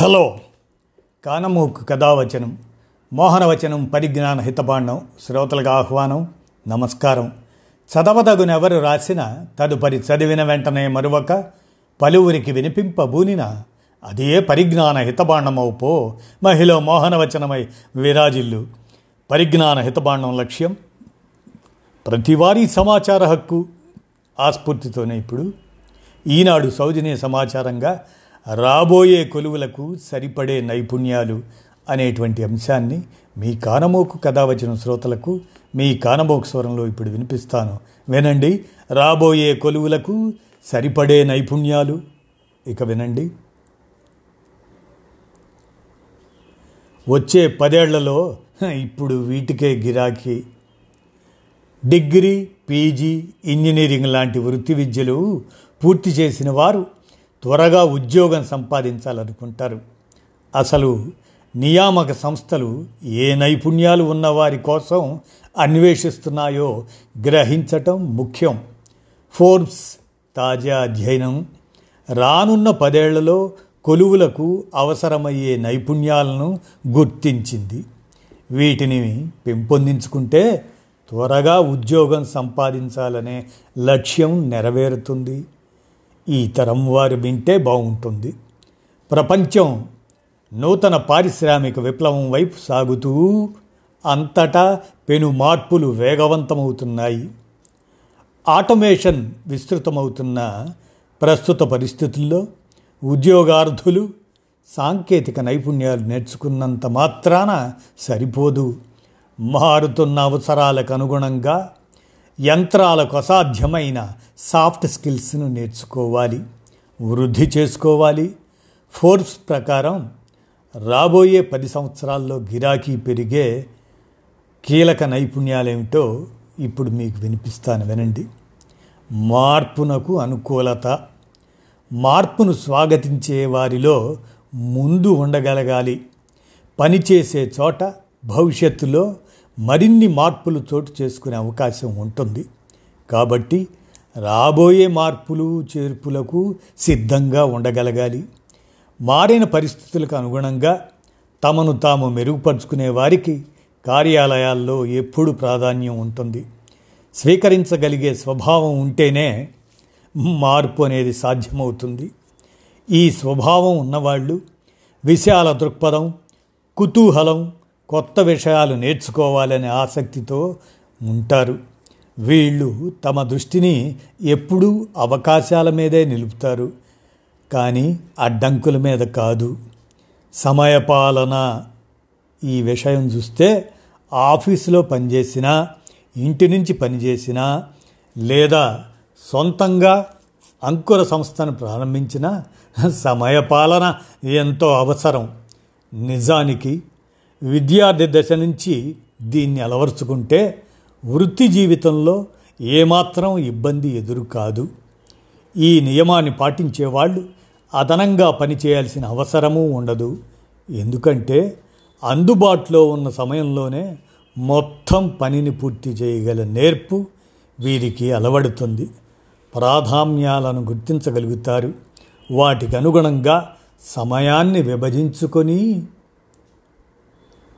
Hello. కానమూకు కథావచనం మోహనవచనం పరిజ్ఞాన హితబాండం శ్రోతలకు ఆహ్వానం నమస్కారం. చదవదగునెవరు రాసిన తదుపరి చదివిన వెంటనే మరువక పలువురికి వినిపింపబూనిన అదే పరిజ్ఞాన హితబాండమవు పో మహిళ మోహనవచనమై విరాజిల్లు. పరిజ్ఞాన హితబాండం లక్ష్యం ప్రతివారీ సమాచార హక్కు ఆస్ఫూర్తితోనే ఇప్పుడు. ఈనాడు సౌజన్య సమాచారంగా రాబోయే కొలువులకు సరిపడే నైపుణ్యాలు అనేటువంటి అంశాన్ని మీ కానమోకు కథ వచ్చిన శ్రోతలకు మీ కానమోకు స్వరంలో ఇప్పుడు వినిపిస్తాను. వినండి రాబోయే కొలువులకు సరిపడే నైపుణ్యాలు. ఇక వినండి. వచ్చే పదేళ్ళలో ఇప్పుడు వీటికే గిరాకీ. డిగ్రీ పీజీ ఇంజనీరింగ్ లాంటి వృత్తి విద్యలు పూర్తి చేసిన వారు త్వరగా ఉద్యోగం సంపాదించాలనుకుంటారు. అసలు నియామక సంస్థలు ఏ నైపుణ్యాలు ఉన్న వారి కోసం అన్వేషిస్తున్నాయో గ్రహించటం ముఖ్యం. ఫోర్బ్స్ తాజా అధ్యయనం. రానున్న పదేళ్ళలో కొలువులకు అవసరమయ్యే నైపుణ్యాలను గుర్తించింది. వీటిని పెంపొందించుకుంటే త్వరగా ఉద్యోగం సంపాదించాలనే లక్ష్యం నెరవేరుతుంది. ఈ తరం వారు వింటే బాగుంటుంది. ప్రపంచం నూతన పారిశ్రామిక విప్లవం వైపు సాగుతూ అంతటా పెను మార్పులు వేగవంతమవుతున్నాయి. ఆటోమేషన్ విస్తృతమవుతున్న ప్రస్తుత పరిస్థితుల్లో ఉద్యోగార్థులు సాంకేతిక నైపుణ్యాలు నేర్చుకున్నంత మాత్రాన సరిపోదు. మారుతున్న అవసరాలకు అనుగుణంగా యంత్రాలకు అసాధ్యమైన సాఫ్ట్ స్కిల్స్ను నేర్చుకోవాలి వృద్ధి చేసుకోవాలి. ఫోర్స్ ప్రకారం రాబోయే పది సంవత్సరాల్లో గిరాకీ పెరిగే కీలక నైపుణ్యాలేమిటో ఇప్పుడు మీకు వినిపిస్తాను వినండి. మార్పునకు అనుకూలత. మార్పును స్వాగతించే వారిలో ముందు ఉండగలగాలి. పనిచేసే చోట భవిష్యత్తులో మరిన్ని మార్పులు చోటు చేసుకునే అవకాశం ఉంటుంది. కాబట్టి రాబోయే మార్పులు చేర్పులకు సిద్ధంగా ఉండగలగాలి. మారిన పరిస్థితులకు అనుగుణంగా తమను తాము మెరుగుపరుచుకునే వారికి కార్యాలయాల్లో ఎప్పుడు ప్రాధాన్యం ఉంటుంది. స్వీకరించగలిగే స్వభావం ఉంటేనే మార్పు అనేది సాధ్యమవుతుంది. ఈ స్వభావం ఉన్నవాళ్ళు విశాల దృక్పథం కుతూహలం కొత్త విషయాలు నేర్చుకోవాలనే ఆసక్తితో ఉంటారు. వీళ్ళు తమ దృష్టిని ఎప్పుడూ అవకాశాల మీదే నిలుపుతారు. కానీ అడ్డంకుల మీద కాదు. సమయపాలన ఈ విషయం చూస్తే ఆఫీసులో పనిచేసినా ఇంటి నుంచి పనిచేసినా లేదా సొంతంగా అంకుర సంస్థను ప్రారంభించిన సమయపాలన ఎంతో అవసరం. నిజానికి విద్యార్థి దశ నుంచి దీన్ని అలవర్చుకుంటే వృత్తి జీవితంలో ఏమాత్రం ఇబ్బంది ఎదురు కాదు ఈ నియమాన్ని పాటించేవాళ్ళు అదనంగా పనిచేయాల్సిన అవసరమూ ఉండదు. ఎందుకంటే అందుబాటులో ఉన్న సమయంలోనే మొత్తం పనిని పూర్తి చేయగల నేర్పు వీరికి అలవడుతుంది. ప్రాధాన్యాలను గుర్తించగలుగుతారు. వాటికి అనుగుణంగా సమయాన్ని విభజించుకొని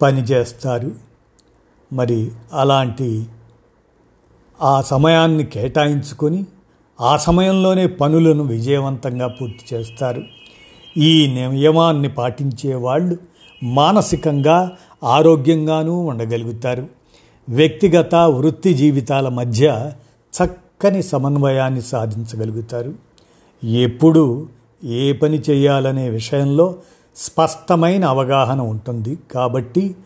పనిచేస్తారు. మరి అలాంటి ఆ సమయాన్ని కేటాయించుకొని ఆ సమయంలోనే పనులను విజయవంతంగా పూర్తి చేస్తారు. ఈ నియమాన్ని పాటించే వాళ్ళు మానసికంగా ఆరోగ్యంగానూ ఉండగలుగుతారు. వ్యక్తిగత వృత్తి జీవితాల మధ్య చక్కని సమన్వయాన్ని సాధించగలుగుతారు. ఎప్పుడు ఏ పని చేయాలనే విషయంలో స్పష్టమైన అవగాహన ఉంటుంది. కాబట్టి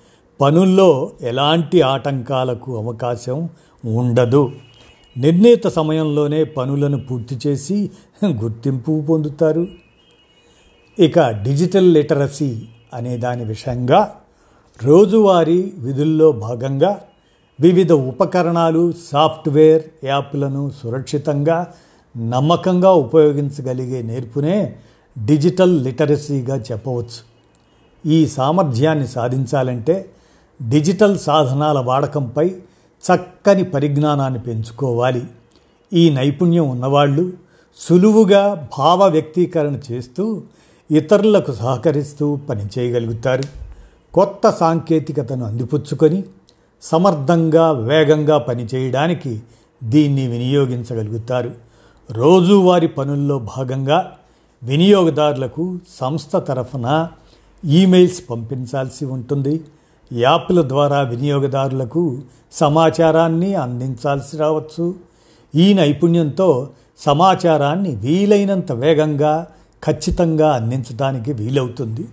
పనుల్లో ఎలాంటి ఆటంకాలకు అవకాశం ఉండదు. నిర్ణీత సమయంలోనే పనులను పూర్తి చేసి గుర్తింపు పొందుతారు. ఇక డిజిటల్ లిటరసీ అనే దాని విషయంగా రోజువారీ విధుల్లో భాగంగా వివిధ ఉపకరణాలు సాఫ్ట్వేర్ యాప్లను సురక్షితంగా నమ్మకంగా ఉపయోగించగలిగే నేర్పునే డిజిటల్ లిటరసీగా చెప్పవచ్చు. ఈ సామర్థ్యాన్ని సాధించాలంటే డిజిటల్ సాధనాల వాడకంపై చక్కని పరిజ్ఞానాన్ని పెంచుకోవాలి. ఈ నైపుణ్యం ఉన్నవాళ్ళు సులువుగా భావ వ్యక్తీకరణ చేస్తూ ఇతరులకు సహకరిస్తూ పనిచేయగలుగుతారు కొత్త సాంకేతికతను అందిపుచ్చుకొని సమర్థంగా వేగంగా పనిచేయడానికి దీన్ని వినియోగించగలుగుతారు. రోజువారి పనుల్లో భాగంగా వినియోగదారులకు సంస్థ తరఫున ఈమెయిల్స్ పంపించాల్సి ఉంటుంది. యాప్ల ద్వారా వినియోగదారులకు సమాచారాన్ని అందించాల్సి రావచ్చు. ఈ నైపుణ్యంతో సమాచారాన్ని వీలైనంత వేగంగా ఖచ్చితంగా అందించడానికి వీలవుతుంది.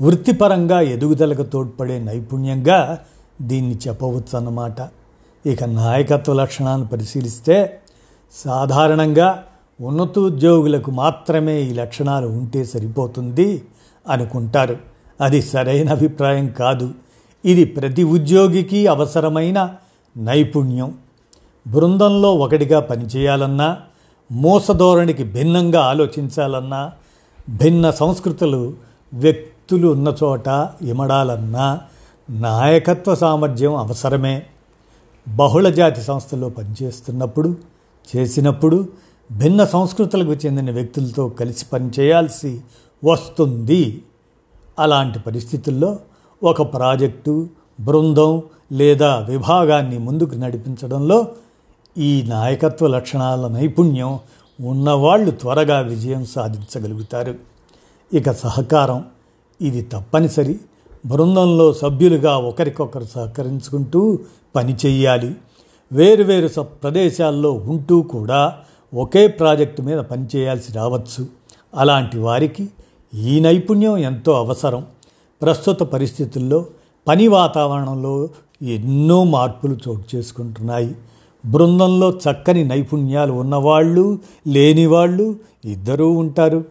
వృత్తిపరంగా ఎదుగుదలకు తోడ్పడే నైపుణ్యంగా దీన్ని చెప్పవచ్చు అన్నమాట ఇక నాయకత్వ లక్షణాలను పరిశీలిస్తే సాధారణంగా ఉన్నతోద్యోగులకు మాత్రమే ఈ లక్షణాలు ఉంటే సరిపోతుంది అనుకుంటారు. అది సరైన అభిప్రాయం కాదు. ఇది ప్రతి ఉద్యోగికి అవసరమైన నైపుణ్యం. బృందంలో ఒకటిగా పనిచేయాలన్నా మోసధోరణికి భిన్నంగా ఆలోచించాలన్నా భిన్న సంస్కృతులు వ్యక్తులు ఉన్న చోట ఇమడాలన్నా నాయకత్వ సామర్థ్యం అవసరమే. బహుళజాతి సంస్థల్లో పనిచేస్తున్నప్పుడు చేసినప్పుడు భిన్న సంస్కృతులకు చెందిన వ్యక్తులతో కలిసి పనిచేయాల్సి వస్తుంది. అలాంటి పరిస్థితుల్లో ఒక ప్రాజెక్టు బృందం లేదా విభాగాన్ని ముందుకు నడిపించడంలో ఈ నాయకత్వ లక్షణాల నైపుణ్యం ఉన్నవాళ్ళు త్వరగా విజయం సాధించగలుగుతారు. ఇక సహకారం ఇది తప్పనిసరి. బృందంలో సభ్యులుగా ఒకరికొకరు సహకరించుకుంటూ పనిచేయాలి వేరువేరు స ప్రదేశాల్లో ఉంటూ కూడా ఒకే ప్రాజెక్టు మీద పనిచేయాల్సి రావచ్చు. అలాంటి వారికి ఈ నైపుణ్యం ఎంతో అవసరం. ప్రస్తుత పరిస్థితుల్లో పని వాతావరణంలో ఎన్నో మార్పులు చోటు చేసుకుంటున్నాయి. బృందంలో చక్కని నైపుణ్యాలు ఉన్నవాళ్ళు లేనివాళ్ళు ఇద్దరూ ఉంటారు.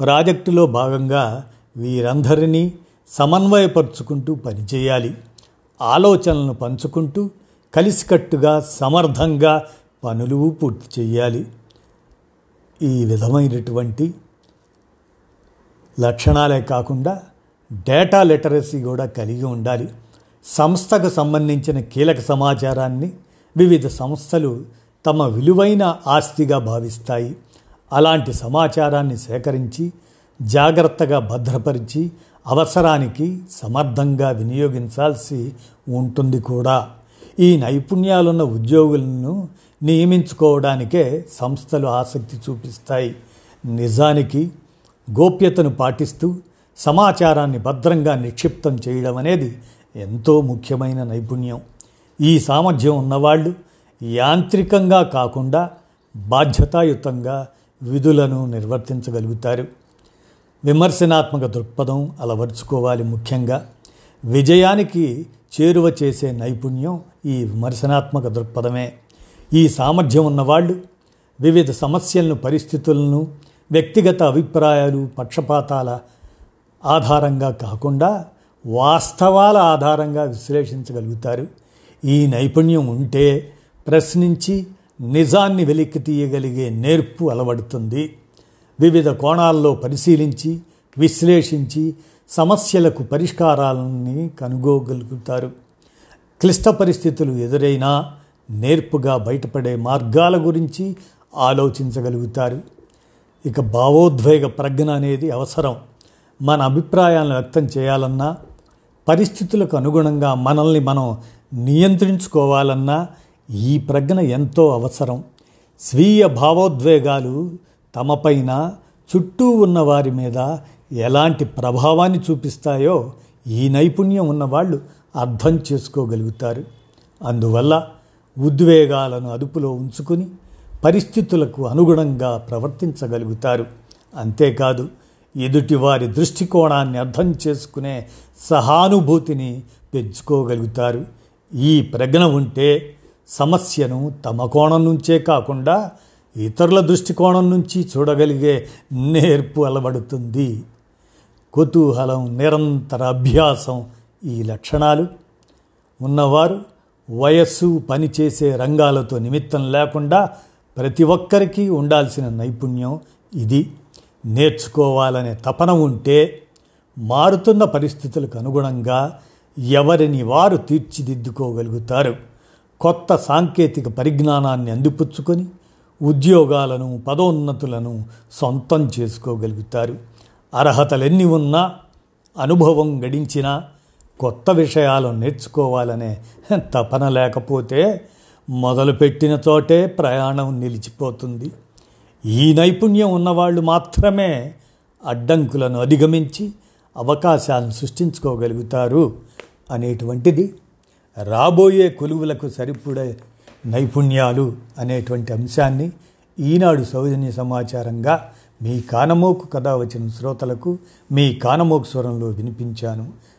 ప్రాజెక్టులో భాగంగా వీరందరినీ సమన్వయపరుచుకుంటూ పనిచేయాలి. ఆలోచనలను పంచుకుంటూ కలిసికట్టుగా సమర్థంగా పనులు పూర్తి చేయాలి ఈ విధమైనటువంటి లక్షణాలే కాకుండా డేటా లిటరసీ కూడా కలిగి ఉండాలి. సంస్థకు సంబంధించిన కీలక సమాచారాన్ని వివిధ సంస్థలు తమ విలువైన ఆస్తిగా భావిస్తాయి. అలాంటి సమాచారాన్ని సేకరించి జాగ్రత్తగా భద్రపరిచి అవసరానికి సమర్థంగా వినియోగించాల్సి ఉంటుంది కూడా. ఈ నైపుణ్యాలున్న ఉద్యోగులను నియమించుకోవడానికే సంస్థలు ఆసక్తి చూపిస్తాయి. నిజానికి గోప్యతను పాటిస్తూ సమాచారాన్ని భద్రంగా నిక్షిప్తం చేయడం అనేది ఎంతో ముఖ్యమైన నైపుణ్యం. ఈ సామర్థ్యం ఉన్నవాళ్ళు యాంత్రికంగా కాకుండా బాధ్యతాయుతంగా విధులను నిర్వర్తించగలుగుతారు. విమర్శనాత్మక దృక్పథం అలవర్చుకోవాలి ముఖ్యంగా. విజయానికి చేరువ చేసే నైపుణ్యం ఈ విమర్శనాత్మక దృక్పథమే. ఈ సామర్థ్యం ఉన్నవాళ్ళు వివిధ సమస్యలను పరిస్థితులను వ్యక్తిగత అభిప్రాయాలు పక్షపాతాల ఆధారంగా కాకుండా వాస్తవాల ఆధారంగా విశ్లేషించగలుగుతారు. ఈ నైపుణ్యం ఉంటే ప్రశ్నించి నిజాన్ని వెలికి తీయగలిగే నేర్పు అలవడుతుంది. వివిధ కోణాల్లో పరిశీలించి విశ్లేషించి సమస్యలకు పరిష్కారాలని కనుగోగలుగుతారు. క్లిష్ట పరిస్థితులు ఎదురైనా నేర్పుగా బయటపడే మార్గాల గురించి ఆలోచించగలుగుతారు. ఇక భావోద్వేగ ప్రజ్ఞ అనేది అవసరం. మన అభిప్రాయాలను వ్యక్తం చేయాలన్నా పరిస్థితులకు అనుగుణంగా మనల్ని మనం నియంత్రించుకోవాలన్నా ఈ ప్రజ్ఞ ఎంతో అవసరం. స్వీయ భావోద్వేగాలు తమపైన చుట్టూ ఉన్న వారి మీద ఎలాంటి ప్రభావాన్ని చూపిస్తాయో ఈ నైపుణ్యం ఉన్నవాళ్ళు అర్థం చేసుకోగలుగుతారు. అందువల్ల ఉద్వేగాలను అదుపులో ఉంచుకుని పరిస్థితులకు అనుగుణంగా ప్రవర్తించగలుగుతారు. అంతేకాదు ఎదుటివారి దృష్టికోణాన్ని అర్థం చేసుకునే సహానుభూతిని పెంచుకోగలుగుతారు. ఈ ప్రజ్ఞ ఉంటే సమస్యను తమ కోణం నుంచే కాకుండా ఇతరుల దృష్టికోణం నుంచి చూడగలిగే నేర్పు అలవడుతుంది. కుతూహలం నిరంతర అభ్యాసం ఈ లక్షణాలు. ఉన్నవారు వయస్సు పనిచేసే రంగాలతో నిమిత్తం లేకుండా ప్రతి ఒక్కరికి ఉండాల్సిన నైపుణ్యం ఇది. నేర్చుకోవాలనే తపన ఉంటే మారుతున్న పరిస్థితులకు అనుగుణంగా ఎవరిని వారు తీర్చిదిద్దుకోగలుగుతారు. కొత్త సాంకేతిక పరిజ్ఞానాన్ని అందిపుచ్చుకొని ఉద్యోగాలను పదోన్నతులను సొంతం చేసుకోగలుగుతారు. అర్హతలెన్ని ఉన్నా అనుభవం గడించినా కొత్త విషయాలు నేర్చుకోవాలనే తపన లేకపోతే మొదలుపెట్టిన చోటే ప్రయాణం నిలిచిపోతుంది. ఈ నైపుణ్యం ఉన్నవాళ్ళు మాత్రమే అడ్డంకులను అధిగమించి అవకాశాలను సృష్టించుకోగలుగుతారు అనేటువంటిది రాబోయే కొలువులకు సరిపడే నైపుణ్యాలు అనేటువంటి అంశాన్ని ఈనాడు సౌజన్య సమాచారంగా మీ కానమోకు కథ వచ్చిన శ్రోతలకు మీ కానమోకు స్వరంలో వినిపించాను.